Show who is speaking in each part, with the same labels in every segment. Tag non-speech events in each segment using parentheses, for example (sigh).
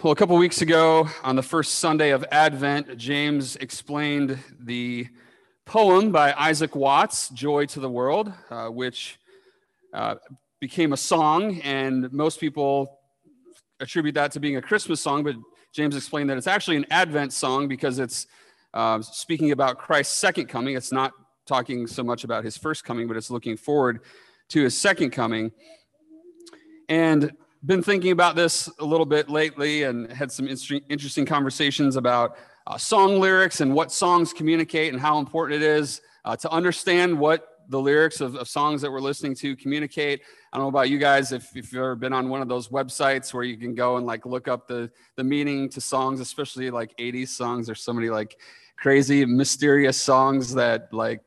Speaker 1: Well, a couple weeks ago, on the first Sunday of Advent, James explained the poem by Isaac Watts, Joy to the World, uh, which uh, became a song, and most people attribute that to being a Christmas song, but James explained that it's actually an Advent song because it's uh, speaking about Christ's second coming. It's not talking so much about his first coming, but it's looking forward to his second coming. And been thinking about this a little bit lately and had some interesting conversations about uh, song lyrics and what songs communicate and how important it is uh, to understand what the lyrics of, of, songs that we're listening to communicate. I don't know about you guys if, if you've ever been on one of those websites where you can go and like look up the, the meaning to songs, especially like 80s songs. There's so many like crazy, mysterious songs that like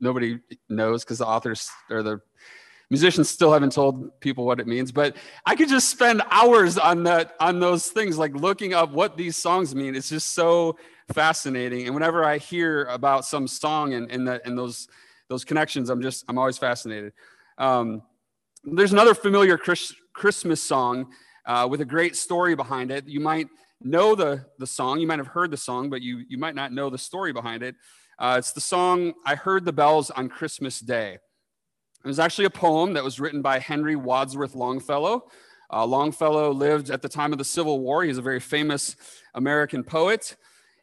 Speaker 1: nobody knows because the authors or the musicians still haven't told people what it means but i could just spend hours on that on those things like looking up what these songs mean. It's just so fascinating. And whenever i hear about some song and, and, the, and those those connections i'm just i'm always fascinated. Um, there's another familiar Chris, christmas song uh, with a great story behind it. You might know the, the song. You might have heard the song but you, you might not know the story behind it. Uh, it's the song i heard the bells on christmas day it was actually a poem that was written by Henry Wadsworth Longfellow. Uh, Longfellow lived at the time of the Civil War. He's a very famous American poet.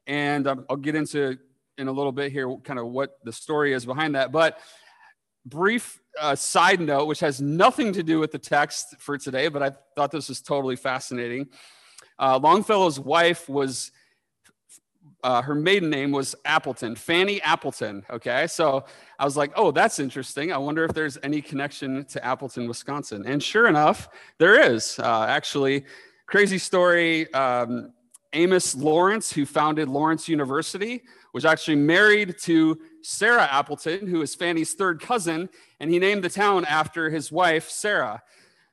Speaker 1: And um, I'll get into in a little bit here kind of what the story is behind that. But brief uh, side note, which has nothing to do with the text for today, but I thought this was totally fascinating. Uh, Longfellow's wife was uh, her maiden name was Appleton, Fanny Appleton. Okay, so I was like, oh, that's interesting. I wonder if there's any connection to Appleton, Wisconsin. And sure enough, there is. Uh, actually, crazy story. Um, Amos Lawrence, who founded Lawrence University, was actually married to Sarah Appleton, who is Fanny's third cousin, and he named the town after his wife, Sarah.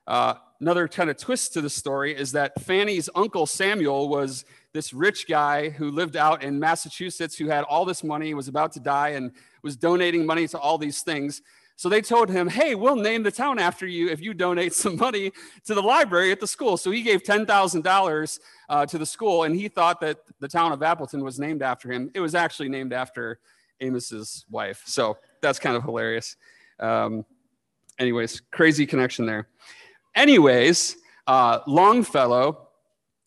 Speaker 1: Uh, another kind of twist to the story is that Fanny's uncle Samuel was this rich guy who lived out in Massachusetts who had all this money, was about to die, and was donating money to all these things. So they told him, Hey, we'll name the town after you if you donate (laughs) some money to the library at the school. So he gave $10,000 uh, to the school, and he thought that the town of Appleton was named after him. It was actually named after Amos's wife. So that's kind of hilarious. Um, anyways, crazy connection there. Anyways, uh, Longfellow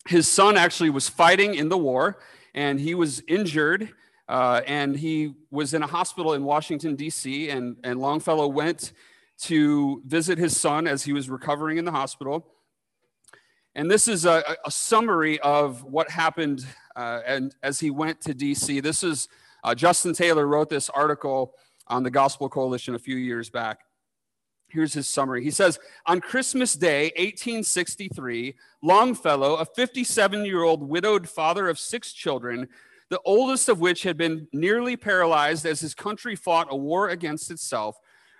Speaker 1: his son actually was fighting in the war and he was injured uh, and he was in a hospital in washington d.c and, and longfellow went to visit his son as he was recovering in the hospital. And this is a, a summary of what happened uh, and as he went to dc this is uh, justin taylor wrote this article on the gospel coalition a few years back Here's his summary. He says On Christmas Day, 1863, Longfellow, a 57 year old widowed father of six children, the oldest of which had been nearly paralyzed as his country fought a war against itself,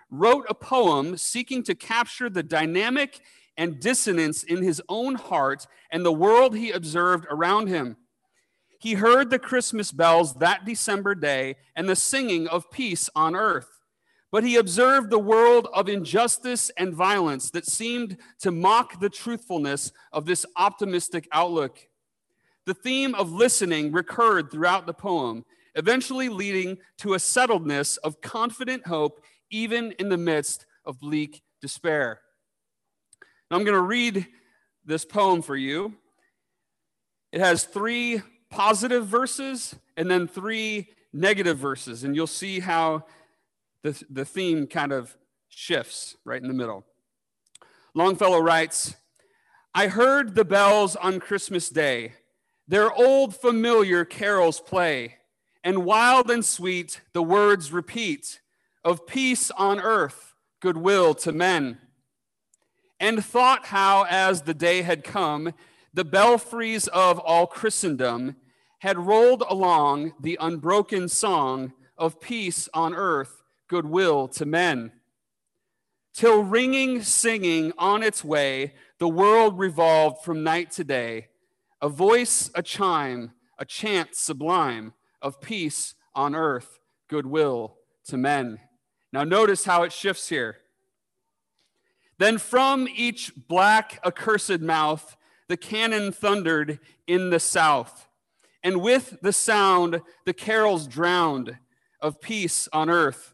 Speaker 1: wrote a poem seeking to capture the dynamic and dissonance in his own heart and the world he observed around him. He heard the Christmas bells that December day and the singing of peace on earth. But he observed the world of injustice and violence that seemed to mock the truthfulness of this optimistic outlook. The theme of listening recurred throughout the poem, eventually leading to a settledness of confident hope, even in the midst of bleak despair. Now, I'm going to read this poem for you. It has three positive verses and then three negative verses, and you'll see how the, the theme kind of shifts right in the middle. Longfellow writes I heard the bells on Christmas Day, their old familiar carols play, and wild and sweet the words repeat of peace on earth, goodwill to men. And thought how, as the day had come, the belfries of all Christendom had rolled along the unbroken song of peace on earth, goodwill to men. Till ringing, singing on its way, the world revolved from night to day, a voice, a chime, a chant sublime of peace on earth, goodwill to men. Now, notice how it shifts here. Then from each black, accursed mouth, the cannon thundered in the south. And with the sound, the carols drowned of peace on earth,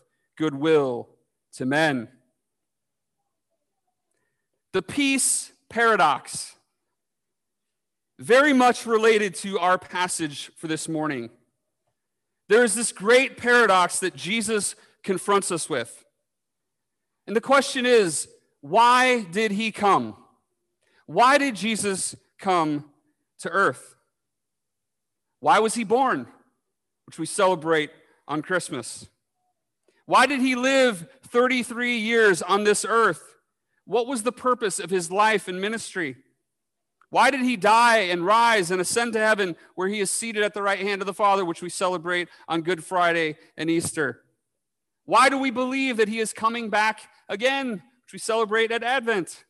Speaker 1: goodwill to men. The peace paradox, very much related to our passage for this morning. There is this great paradox that Jesus confronts us with. And the question is why did he come? Why did Jesus come to earth? Why was he born, which we celebrate on Christmas? Why did he live 33 years on this earth? What was the purpose of his life and ministry? Why did he die and rise and ascend to heaven where he is seated at the right hand of the Father, which we celebrate on Good Friday and Easter? Why do we believe that he is coming back again, which we celebrate at Advent?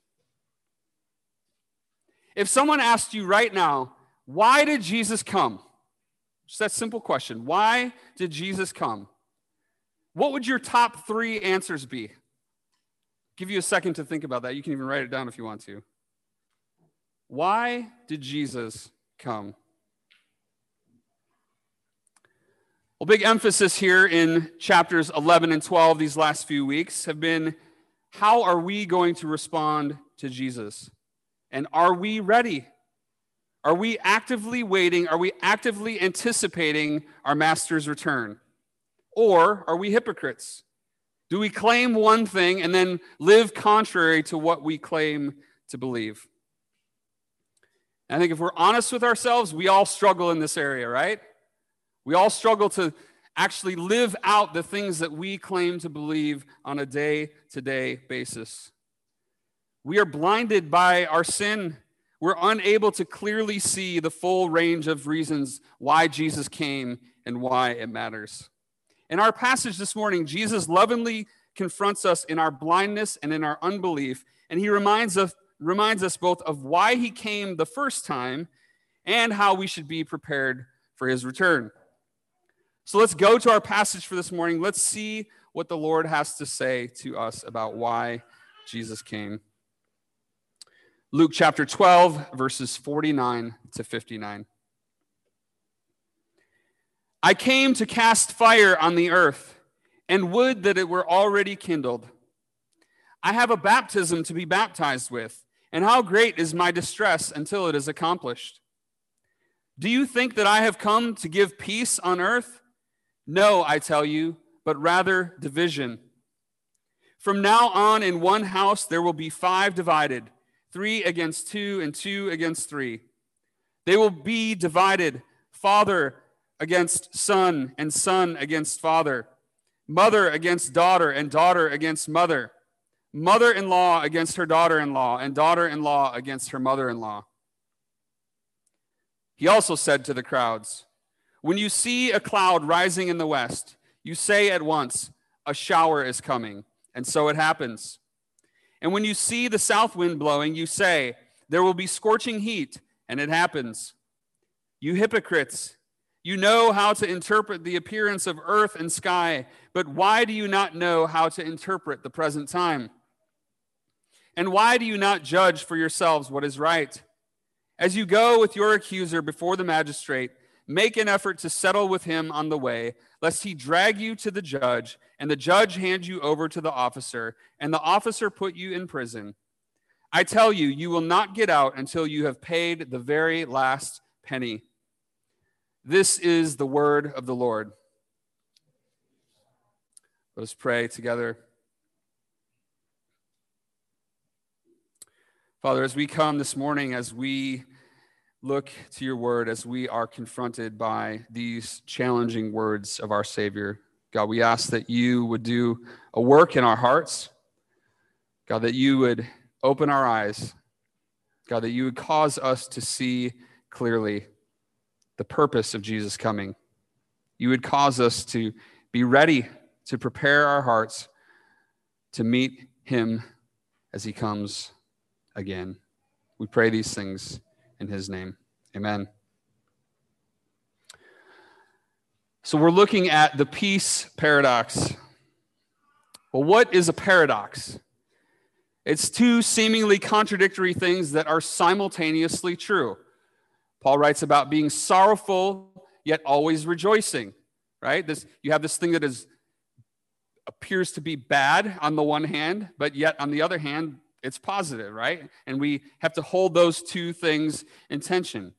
Speaker 1: If someone asked you right now, why did Jesus come? Just that simple question. Why did Jesus come? What would your top three answers be? Give you a second to think about that. You can even write it down if you want to. Why did Jesus come? Well, big emphasis here in chapters 11 and 12 these last few weeks have been how are we going to respond to Jesus? And are we ready? Are we actively waiting? Are we actively anticipating our master's return? Or are we hypocrites? Do we claim one thing and then live contrary to what we claim to believe? I think if we're honest with ourselves, we all struggle in this area, right? We all struggle to actually live out the things that we claim to believe on a day to day basis. We are blinded by our sin. We're unable to clearly see the full range of reasons why Jesus came and why it matters. In our passage this morning, Jesus lovingly confronts us in our blindness and in our unbelief, and he reminds us reminds us both of why he came the first time and how we should be prepared for his return. So let's go to our passage for this morning. Let's see what the Lord has to say to us about why Jesus came. Luke chapter 12, verses 49 to 59. I came to cast fire on the earth, and would that it were already kindled. I have a baptism to be baptized with and how great is my distress until it is accomplished? Do you think that I have come to give peace on earth? No, I tell you, but rather division. From now on, in one house there will be five divided three against two, and two against three. They will be divided father against son, and son against father, mother against daughter, and daughter against mother mother in law against her daughter in law, and daughter in law against her mother in law. He also said to the crowds, When you see a cloud rising in the west, you say at once, A shower is coming. And so it happens. And when you see the south wind blowing, you say, There will be scorching heat. And it happens. You hypocrites, you know how to interpret the appearance of earth and sky, but why do you not know how to interpret the present time? And why do you not judge for yourselves what is right? As you go with your accuser before the magistrate, make an effort to settle with him on the way, lest he drag you to the judge, and the judge hand you over to the officer, and the officer put you in prison. I tell you, you will not get out until you have paid the very last penny. This is the word of the Lord. Let us pray together. Father, as we come this morning, as we look to your word, as we are confronted by these challenging words of our Savior, God, we ask that you would do a work in our hearts. God, that you would open our eyes God, that you would cause us to see clearly the purpose of Jesus coming. You would cause us to be ready to prepare our hearts to meet him as he comes again. We pray these things in his name. Amen. So we're looking at the peace paradox. Well, what is a paradox? It's two seemingly contradictory things that are simultaneously true. Paul writes about being sorrowful yet always rejoicing, right? This you have this thing that is appears to be bad on the one hand, but yet on the other hand, it's positive, right? And we have to hold those two things in tension.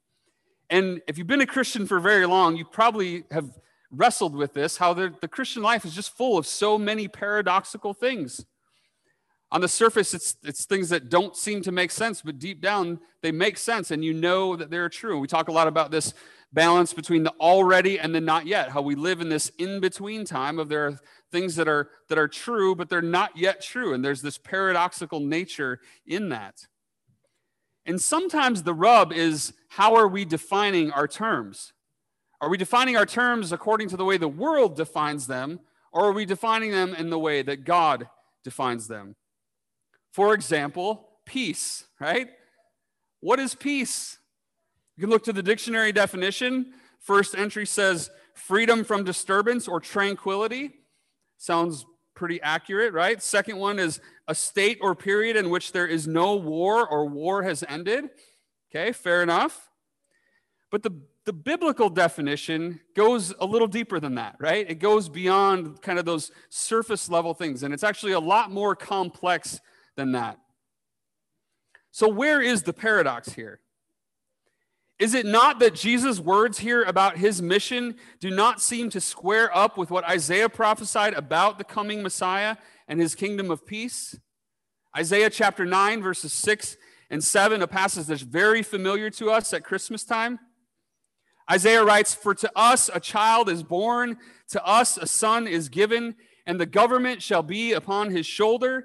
Speaker 1: And if you've been a Christian for very long, you probably have wrestled with this how the, the Christian life is just full of so many paradoxical things. On the surface, it's, it's things that don't seem to make sense, but deep down, they make sense, and you know that they're true. We talk a lot about this balance between the already and the not yet, how we live in this in between time of there are things that are, that are true, but they're not yet true. And there's this paradoxical nature in that. And sometimes the rub is how are we defining our terms? Are we defining our terms according to the way the world defines them, or are we defining them in the way that God defines them? For example, peace, right? What is peace? You can look to the dictionary definition. First entry says freedom from disturbance or tranquility. Sounds pretty accurate, right? Second one is a state or period in which there is no war or war has ended. Okay, fair enough. But the the biblical definition goes a little deeper than that, right? It goes beyond kind of those surface level things, and it's actually a lot more complex than that. So, where is the paradox here? Is it not that Jesus' words here about his mission do not seem to square up with what Isaiah prophesied about the coming Messiah and his kingdom of peace? Isaiah chapter 9, verses 6 and 7, a passage that's very familiar to us at Christmas time. Isaiah writes, For to us a child is born, to us a son is given, and the government shall be upon his shoulder,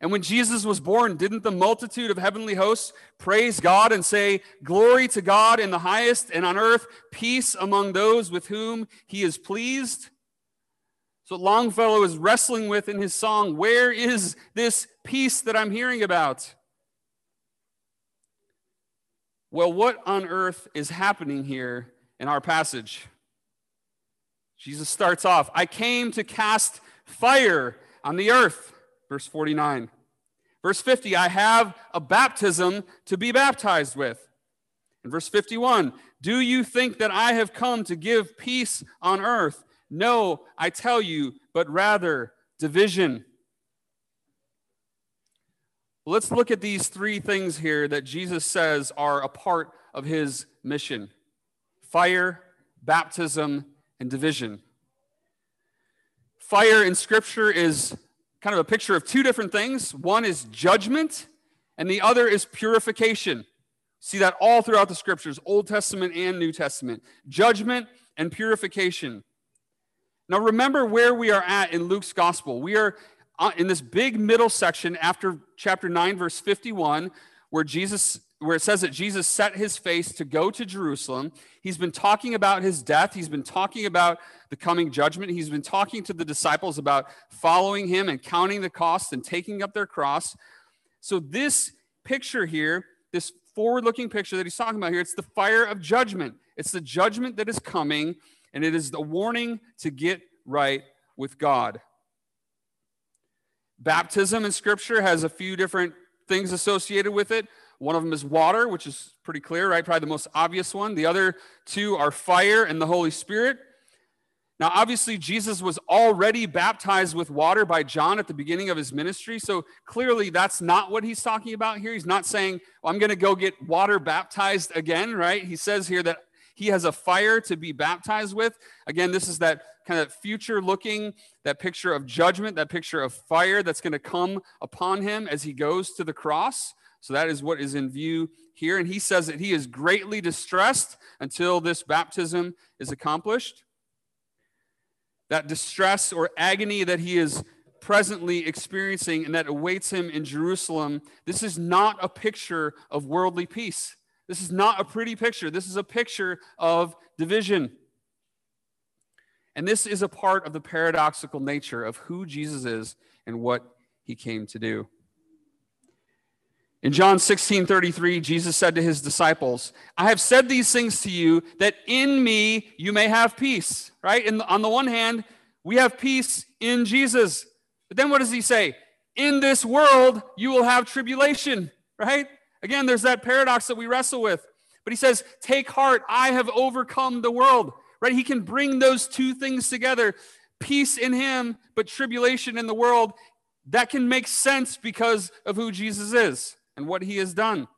Speaker 1: And when Jesus was born, didn't the multitude of heavenly hosts praise God and say, Glory to God in the highest, and on earth peace among those with whom he is pleased? So Longfellow is wrestling with in his song, Where is this peace that I'm hearing about? Well, what on earth is happening here in our passage. Jesus starts off, I came to cast fire on the earth, verse 49. Verse 50, I have a baptism to be baptized with. In verse 51, do you think that I have come to give peace on earth? No, I tell you, but rather division. Let's look at these three things here that Jesus says are a part of his mission fire, baptism, and division. Fire in Scripture is kind of a picture of two different things one is judgment, and the other is purification. See that all throughout the Scriptures, Old Testament and New Testament. Judgment and purification. Now, remember where we are at in Luke's gospel. We are uh, in this big middle section after chapter 9, verse 51, where Jesus where it says that Jesus set his face to go to Jerusalem. He's been talking about his death. He's been talking about the coming judgment. He's been talking to the disciples about following him and counting the cost and taking up their cross. So, this picture here, this forward looking picture that he's talking about here, it's the fire of judgment. It's the judgment that is coming, and it is the warning to get right with God. Baptism in Scripture has a few different things associated with it. One of them is water, which is pretty clear, right? Probably the most obvious one. The other two are fire and the Holy Spirit. Now, obviously, Jesus was already baptized with water by John at the beginning of his ministry. So clearly, that's not what he's talking about here. He's not saying, well, I'm going to go get water baptized again, right? He says here that he has a fire to be baptized with. Again, this is that kind of future looking, that picture of judgment, that picture of fire that's going to come upon him as he goes to the cross. So that is what is in view here. And he says that he is greatly distressed until this baptism is accomplished that distress or agony that he is presently experiencing and that awaits him in Jerusalem, this is not a picture of worldly peace. This is not a pretty picture. This is a picture of division. And this is a part of the paradoxical nature of who Jesus is and what he came to do. In John 16 33, Jesus said to his disciples, I have said these things to you that in me you may have peace, right? And on the one hand, we have peace in Jesus. But then what does he say? In this world you will have tribulation, right? Again, there's that paradox that we wrestle with. But he says, Take heart, I have overcome the world, right? He can bring those two things together peace in him, but tribulation in the world. That can make sense because of who Jesus is and what he has done.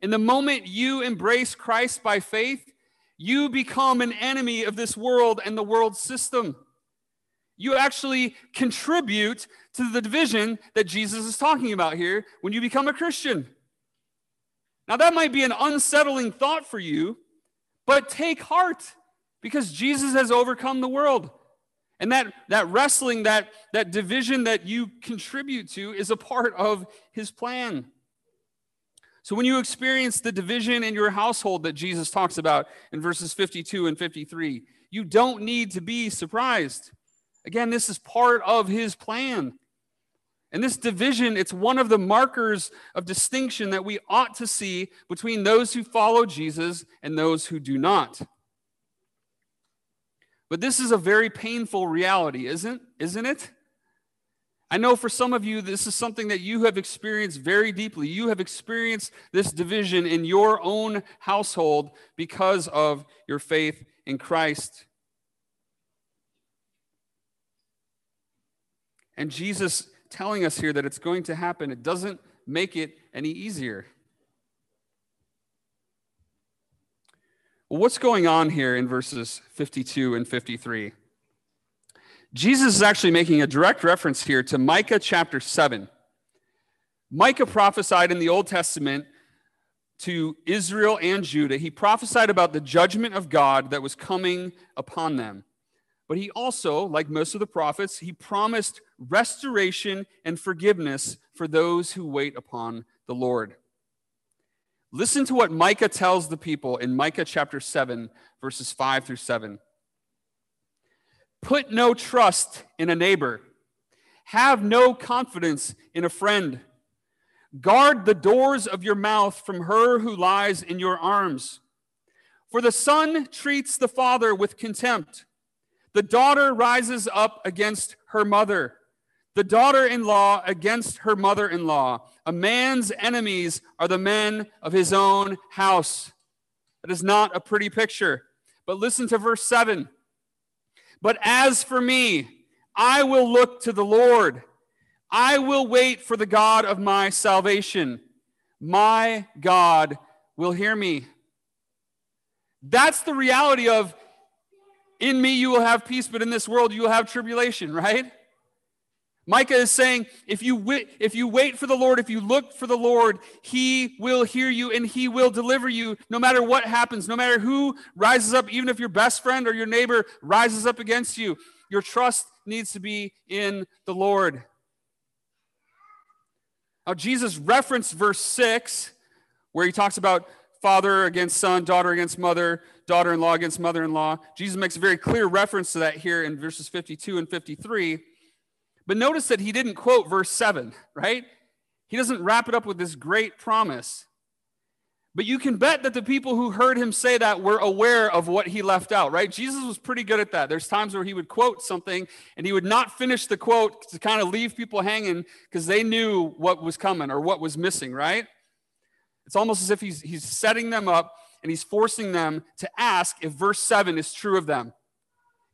Speaker 1: In the moment you embrace Christ by faith, you become an enemy of this world and the world system. You actually contribute to the division that Jesus is talking about here when you become a Christian. Now, that might be an unsettling thought for you, but take heart because Jesus has overcome the world. And that, that wrestling, that, that division that you contribute to is a part of his plan. So when you experience the division in your household that Jesus talks about in verses 52 and 53, you don't need to be surprised. Again, this is part of his plan. And this division, it's one of the markers of distinction that we ought to see between those who follow Jesus and those who do not. But this is a very painful reality, isn't, isn't it? I know for some of you, this is something that you have experienced very deeply. You have experienced this division in your own household because of your faith in Christ. And Jesus telling us here that it's going to happen, it doesn't make it any easier. Well, what's going on here in verses 52 and 53? Jesus is actually making a direct reference here to Micah chapter 7. Micah prophesied in the Old Testament to Israel and Judah. He prophesied about the judgment of God that was coming upon them. But he also, like most of the prophets, he promised restoration and forgiveness for those who wait upon the Lord. Listen to what Micah tells the people in Micah chapter 7, verses 5 through 7. Put no trust in a neighbor, have no confidence in a friend. Guard the doors of your mouth from her who lies in your arms. For the son treats the father with contempt. The daughter rises up against her mother the daughter in law against her mother in law. A man's enemies are the men of his own house. That is not a pretty picture. But listen to verse 7. But as for me, I will look to the Lord. I will wait for the God of my salvation. My God will hear me. That's the reality of in me you will have peace, but in this world you will have tribulation, right? Micah is saying, if you, wait, if you wait for the Lord, if you look for the Lord, he will hear you and he will deliver you no matter what happens, no matter who rises up, even if your best friend or your neighbor rises up against you. Your trust needs to be in the Lord. Now, Jesus referenced verse 6, where he talks about father against son, daughter against mother, daughter in law against mother in law. Jesus makes a very clear reference to that here in verses 52 and 53. But notice that he didn't quote verse 7, right? He doesn't wrap it up with this great promise. But you can bet that the people who heard him say that were aware of what he left out, right? Jesus was pretty good at that. There's times where he would quote something and he would not finish the quote to kind of leave people hanging because they knew what was coming or what was missing, right? It's almost as if he's, he's setting them up and he's forcing them to ask if verse 7 is true of them.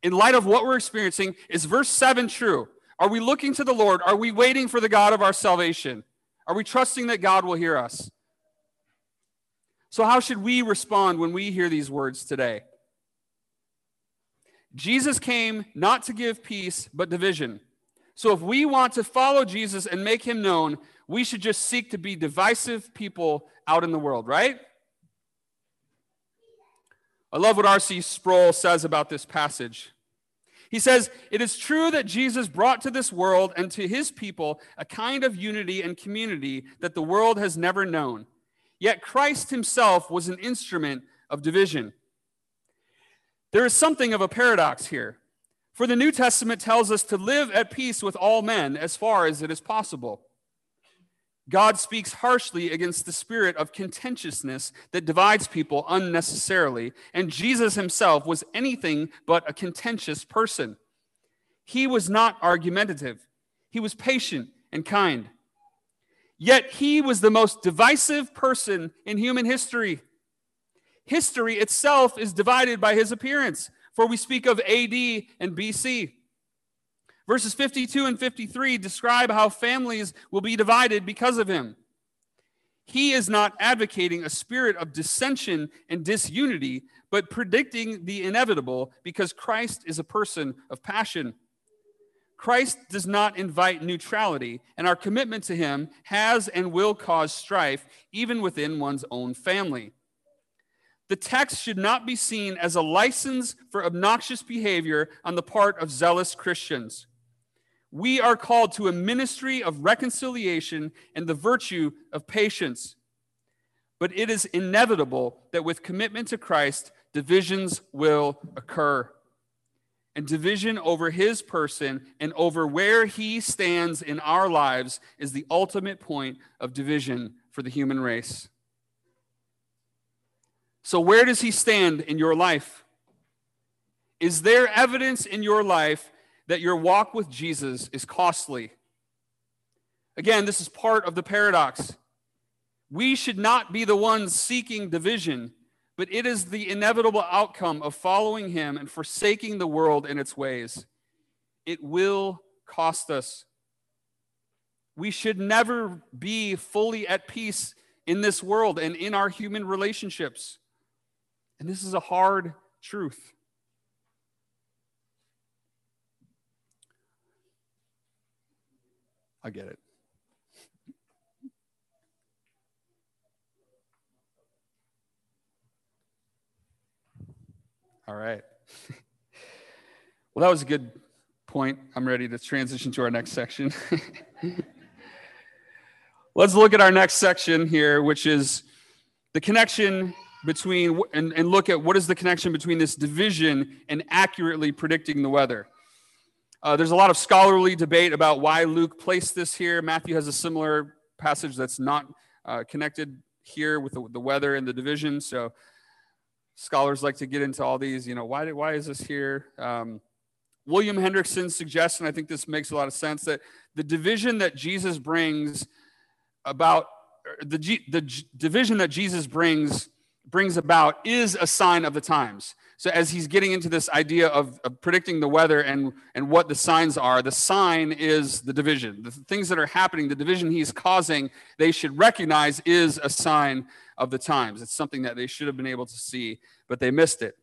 Speaker 1: in light of what we're experiencing, is verse 7 true? Are we looking to the Lord? Are we waiting for the God of our salvation? Are we trusting that God will hear us? So, how should we respond when we hear these words today? Jesus came not to give peace, but division. So, if we want to follow Jesus and make him known, we should just seek to be divisive people out in the world, right? I love what R.C. Sproul says about this passage. He says, It is true that Jesus brought to this world and to his people a kind of unity and community that the world has never known. Yet Christ himself was an instrument of division. There is something of a paradox here. For the New Testament tells us to live at peace with all men as far as it is possible. God speaks harshly against the spirit of contentiousness that divides people unnecessarily, and Jesus himself was anything but a contentious person. He was not argumentative, he was patient and kind. Yet he was the most divisive person in human history. History itself is divided by his appearance, for we speak of AD and BC. Verses 52 and 53 describe how families will be divided because of him. He is not advocating a spirit of dissension and disunity, but predicting the inevitable because Christ is a person of passion. Christ does not invite neutrality, and our commitment to him has and will cause strife, even within one's own family. The text should not be seen as a license for obnoxious behavior on the part of zealous Christians. We are called to a ministry of reconciliation and the virtue of patience. But it is inevitable that with commitment to Christ, divisions will occur. And division over his person and over where he stands in our lives is the ultimate point of division for the human race. So, where does he stand in your life? Is there evidence in your life that your walk with Jesus is costly. Again, this is part of the paradox. We should not be the ones seeking division, but it is the inevitable outcome of following him and forsaking the world and its ways. It will cost us. We should never be fully at peace in this world and in our human relationships. And this is a hard truth. I get it. All right. (laughs) well, that was a good point. I'm ready to transition to our next section. (laughs) Let's look at our next section here, which is the connection between, and, and look at what is the connection between this division and accurately predicting the weather. Uh, there's a lot of scholarly debate about why Luke placed this here. Matthew has a similar passage that's not uh, connected here with the, the, weather and the division. So scholars like to get into all these. You know, why did, why is this here? Um, William Hendriksen suggests, and I think this makes a lot of sense, that the division that Jesus brings about the, the division that Jesus brings brings about is a sign of the times. So as he's getting into this idea of, of, predicting the weather and, and what the signs are, the sign is the division. The things that are happening, the division he's causing, they should recognize is a sign of the times. It's something that they should have been able to see, but they missed it.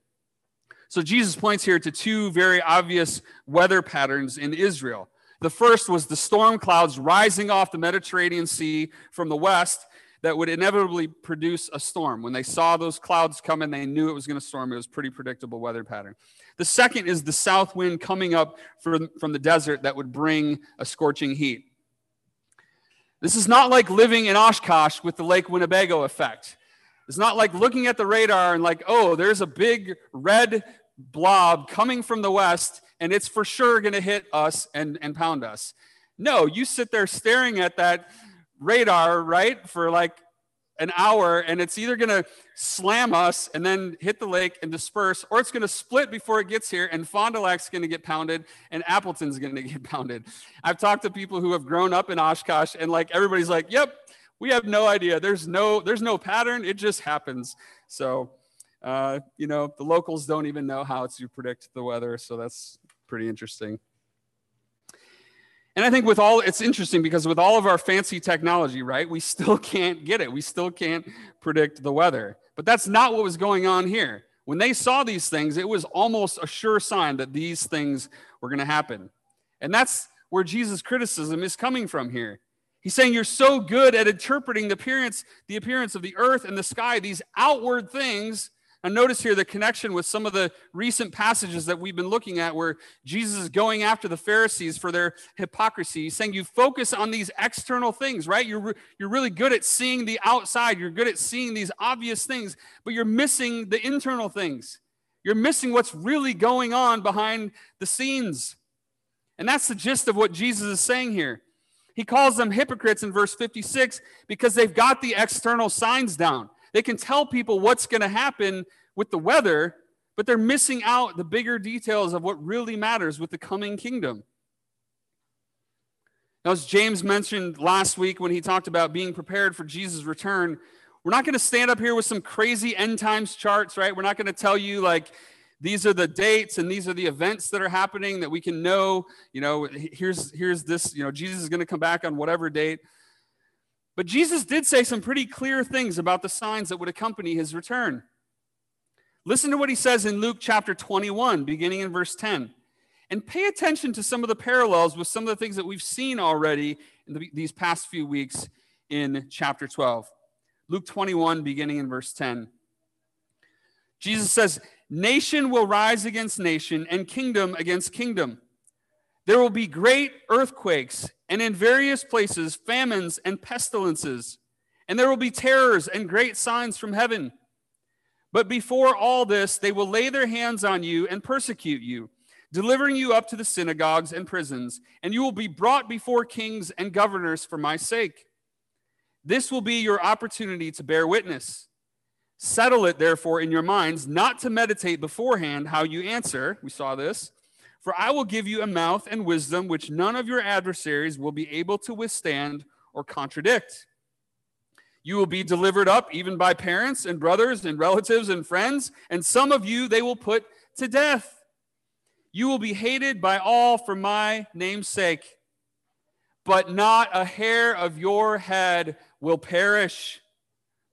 Speaker 1: So Jesus points here to two very obvious weather patterns in Israel. The first was the storm clouds rising off the Mediterranean Sea from the west that would inevitably produce a storm. When they saw those clouds coming, they knew it was going to storm. It was pretty predictable weather pattern. The second is the south wind coming up from, from the desert that would bring a scorching heat. This is not like living in Oshkosh with the Lake Winnebago effect. It's not like looking at the radar and like, oh, there's a big red blob coming from the west and it's for sure going to hit us and, and pound us. No, you sit there staring at that radar, right, for like an hour, and it's either going to slam us and then hit the lake and disperse, or it's going to split before it gets here, and Fond du Lac's going to get pounded, and Appleton's going (laughs) to get pounded. I've talked to people who have grown up in Oshkosh, and like everybody's like, "Yep, we have no idea. There's no there's no pattern. It just happens." So Uh, you know, the locals don't even know how to predict the weather, so that's pretty interesting. And I think with all, it's interesting because with all of our fancy technology, right, we still (laughs) can't get it. We still can't predict the weather. But that's not what was going on here. When they saw these things, it was almost a sure sign that these things were going to happen. And that's where Jesus' criticism is coming from here. He's saying you're so good at interpreting the appearance, the appearance of the earth and the sky, these outward things. And notice here the connection with some of the recent passages that we've been looking at where Jesus is going after the Pharisees for their hypocrisy. He's saying you focus on these external things, right? You're, you're really good at seeing the outside. You're good at seeing these obvious things, but you're missing the internal things. You're missing what's really going on behind the scenes. And that's the gist of what Jesus is saying here. He calls them hypocrites in verse 56 because they've got the external signs down. They can tell people what's going to happen with the weather, but they're missing out the bigger details of what really matters with the coming kingdom. Now, as James mentioned last week when he talked about being prepared for Jesus' return, we're not going to stand up here with some crazy end times charts, right? We're not going to tell you, like, these are the dates and these are the events that are happening that we can know you know here's here's this you know jesus is going to come back on whatever date but jesus did say some pretty clear things about the signs that would accompany his return. Listen to what he says in luke chapter 21 beginning in verse 10 and pay attention to some of the parallels with some of the things that we've seen already in the, these past few weeks in chapter 12 luke 21 beginning in verse 10 jesus says Nation will rise against nation and kingdom against kingdom. There will be great earthquakes, and in various places, famines and pestilences. And there will be terrors and great signs from heaven. But before all this, they will lay their hands on you and persecute you, delivering you up to the synagogues and prisons, and you will be brought before kings and governors for my sake. This will be your opportunity to bear witness. Settle it, therefore, in your minds, not to meditate beforehand how you answer. We saw this. For I will give you a mouth and wisdom which none of your adversaries will be able to withstand or contradict. You will be delivered up even by parents and brothers and relatives and friends, and some of you they will put to death. You will be hated by all for my name's sake, but not a hair of your head will perish.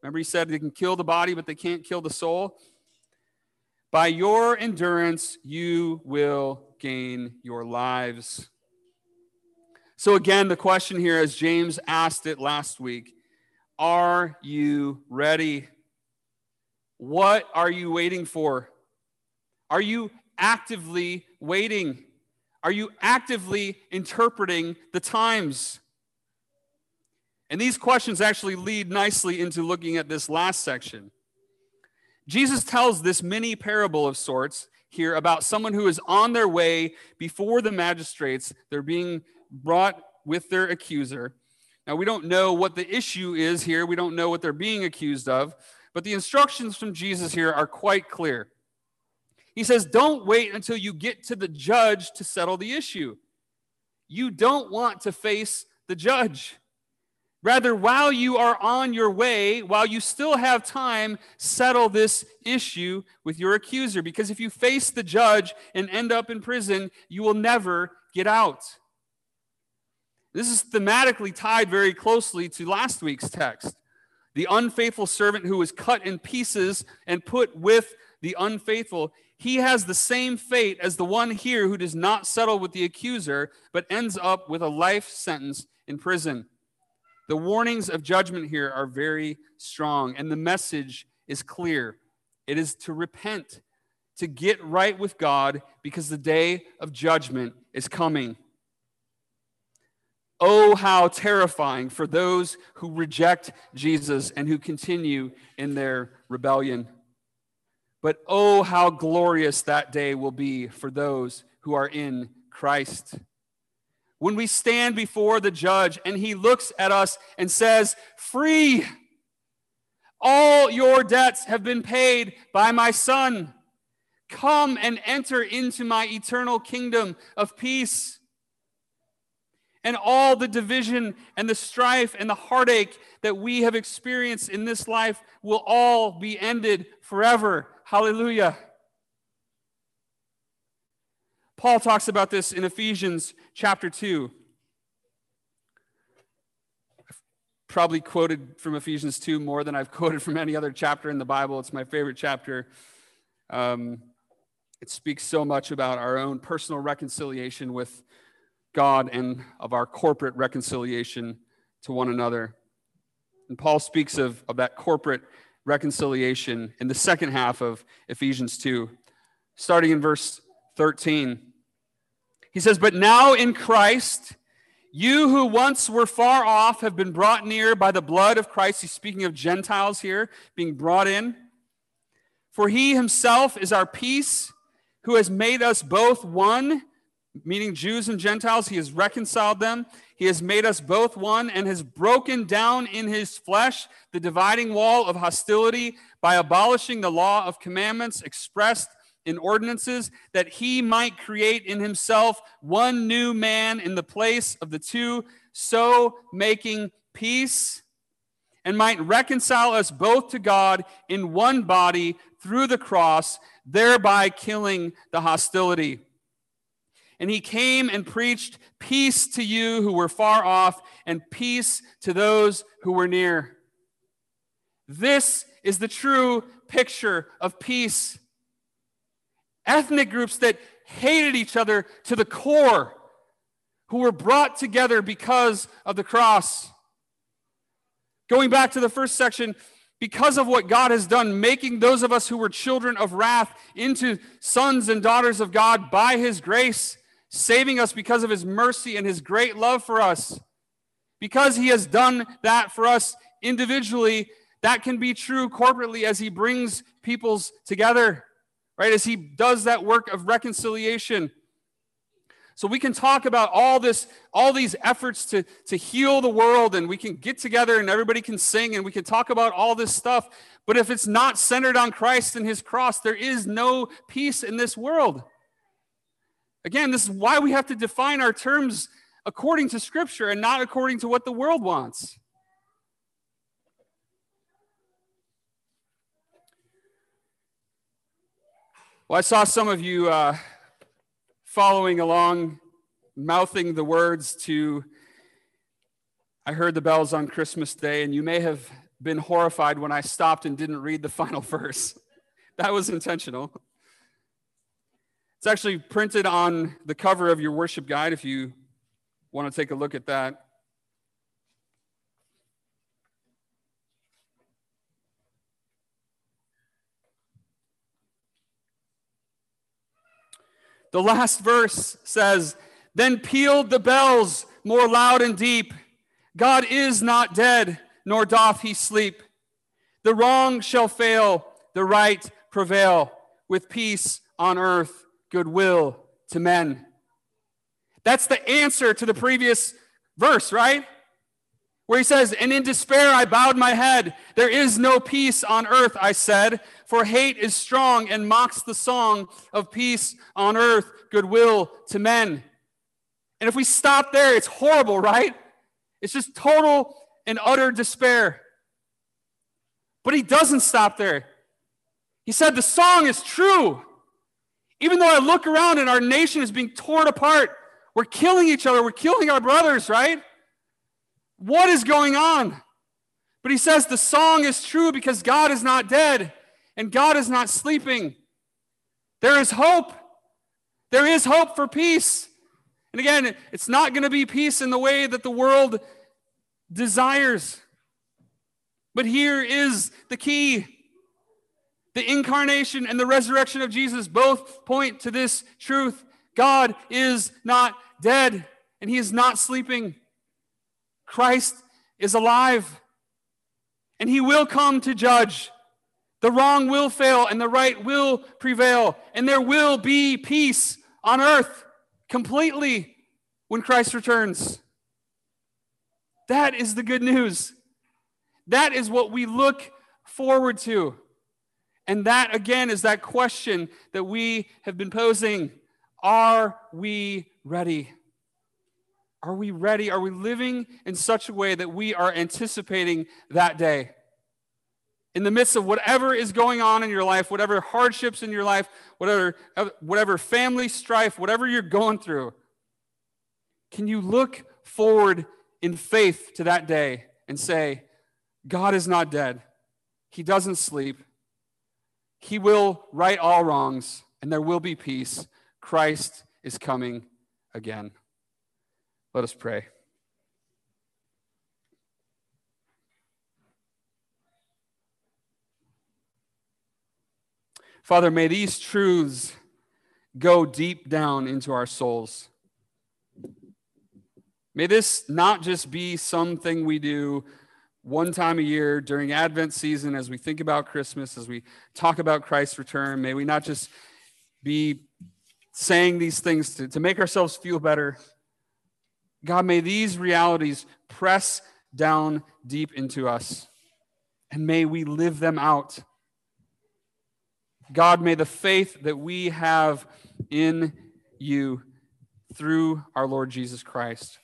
Speaker 1: Remember, he said they can kill the body, but they can't kill the soul. By your endurance, you will gain your lives. So, again, the question here, as James asked it last week are you ready? What are you waiting for? Are you actively waiting? Are you actively interpreting the times? And these questions actually lead nicely into looking at this last section. Jesus tells this mini parable of sorts here about someone who is on their way before the magistrates. They're being brought with their accuser. Now, we don't know what the issue is here, we don't know what they're being accused of, but the instructions from Jesus here are quite clear. He says, Don't wait until you get to the judge to settle the issue. You don't want to face the judge. Rather, while you are on your way, while you still have time, settle this issue with your accuser. Because if you face the judge and end up in prison, you will never get out. This is thematically tied very closely to last week's text. The unfaithful servant who was cut in pieces and put with the unfaithful, he has the same fate as the one here who does not settle with the accuser, but ends up with a life sentence in prison. The warnings of judgment here are very strong, and the message is clear. It is to repent, to get right with God, because the day of judgment is coming. Oh, how terrifying for those who reject Jesus and who continue in their rebellion. But oh, how glorious that day will be for those who are in Christ when we stand before the judge and he looks at us and says, Free, all your debts have been paid by my son. Come and enter into my eternal kingdom of peace. And all the division and the strife and the heartache that we have experienced in this life will all be ended forever. Hallelujah. Paul talks about this in Ephesians chapter 2. I've probably quoted from Ephesians 2 more than I've (laughs) quoted from any other chapter in the Bible. It's my favorite chapter. Um, it speaks so much about our own personal reconciliation with God and of our corporate reconciliation to one another. And Paul speaks of, of that corporate reconciliation in the second half of Ephesians 2, starting in verse 13. He says, But now in Christ, you who once were far off have been brought near by the blood of Christ. He's speaking of Gentiles here being brought in. For he himself is our peace, who has made us both one, meaning Jews and Gentiles. He has reconciled them. He has made us both one and has broken down in his flesh the dividing wall of hostility by abolishing the law of commandments expressed in ordinances, that he might create in himself one new man in the place of the two, so making peace, and might reconcile us both to God in one body through the cross, thereby killing the hostility. And he came and preached peace to you who were far off, and peace to those who were near. This is the true picture of peace ethnic groups that hated each other to the core, who were brought together because of the cross. Going back to the first section, because of what God has done, making those of us who were children of wrath into sons and daughters of God by his grace, saving us because of his mercy and his great love for us. Because he has done that for us individually, that can be true corporately as he brings peoples together right? As he does that work of reconciliation. So we can talk about all this, all these efforts to, to heal the world, and we can get together and everybody can sing and we can talk about all this stuff. But if it's not centered on Christ and his cross, there is no peace in this world. Again, this is why we have to define our terms according to Scripture and not according to what the world wants. Well, I saw some of you uh, following along, mouthing the words to I heard the bells on Christmas Day, and you may have been horrified when I stopped and didn't read the (laughs) final verse. that was intentional. It's actually printed on the cover of your worship guide if you want to take a look at that. The last verse says, Then pealed the bells more loud and deep. God is not dead, nor doth he sleep. The wrong shall fail, the right prevail, with peace on earth, goodwill to men. That's the answer to the previous verse, right? Where he says, And in despair I bowed my head. There is no peace on earth, I said, for hate is strong and mocks the song of peace on earth, goodwill to men. And if we stop there, it's horrible, right? It's just total and utter despair. But he doesn't stop there. He said, The song is true. Even though I look around and our nation is being torn apart, we're killing each other, we're killing our brothers, right? What is going on? But he says the song is true because God is not dead and God is not sleeping. There is hope. There is hope for peace. And again, it's not going to be peace in the way that the world desires. But here is the key the incarnation and the resurrection of Jesus both point to this truth God is not dead, and he is not sleeping. Christ is alive, and he will come to judge. The wrong will fail, and the right will prevail, and there will be peace on earth completely when Christ returns. That is the good news. That is what we look forward to. And that, again, is that question that we have been posing Are we ready? Are we ready? Are we living in such a way that we are anticipating that day? In the midst of whatever is going on in your life, whatever hardships in your life, whatever, whatever family strife, whatever you're going through, can you look forward in faith to that day and say, God is not dead. He doesn't sleep. He will right all wrongs, and there will be peace. Christ is coming again. Let us pray. Father, may these truths go deep down into our souls. May this not just be something we do one time a year during Advent season as we think about Christmas, as we talk about Christ's return. May we not just be saying these things to, to make ourselves feel better. God, may these realities press down deep into us, and may we live them out God, may the faith that we have in you through our Lord Jesus Christ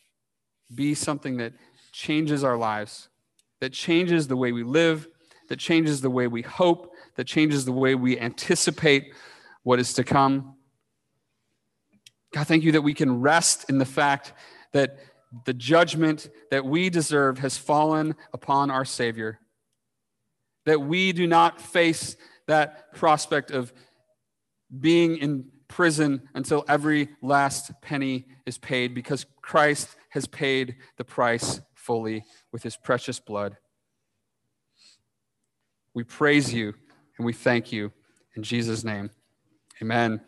Speaker 1: be something that changes our lives, that changes the way we live, that changes the way we hope, that changes the way we anticipate what is to come. God, thank you that we can rest in the fact that the judgment that we deserve has fallen upon our Savior, that we do not face that prospect of being in prison until every last penny is paid because Christ has paid the price fully with his precious blood. We praise you and we thank you in Jesus' name. Amen.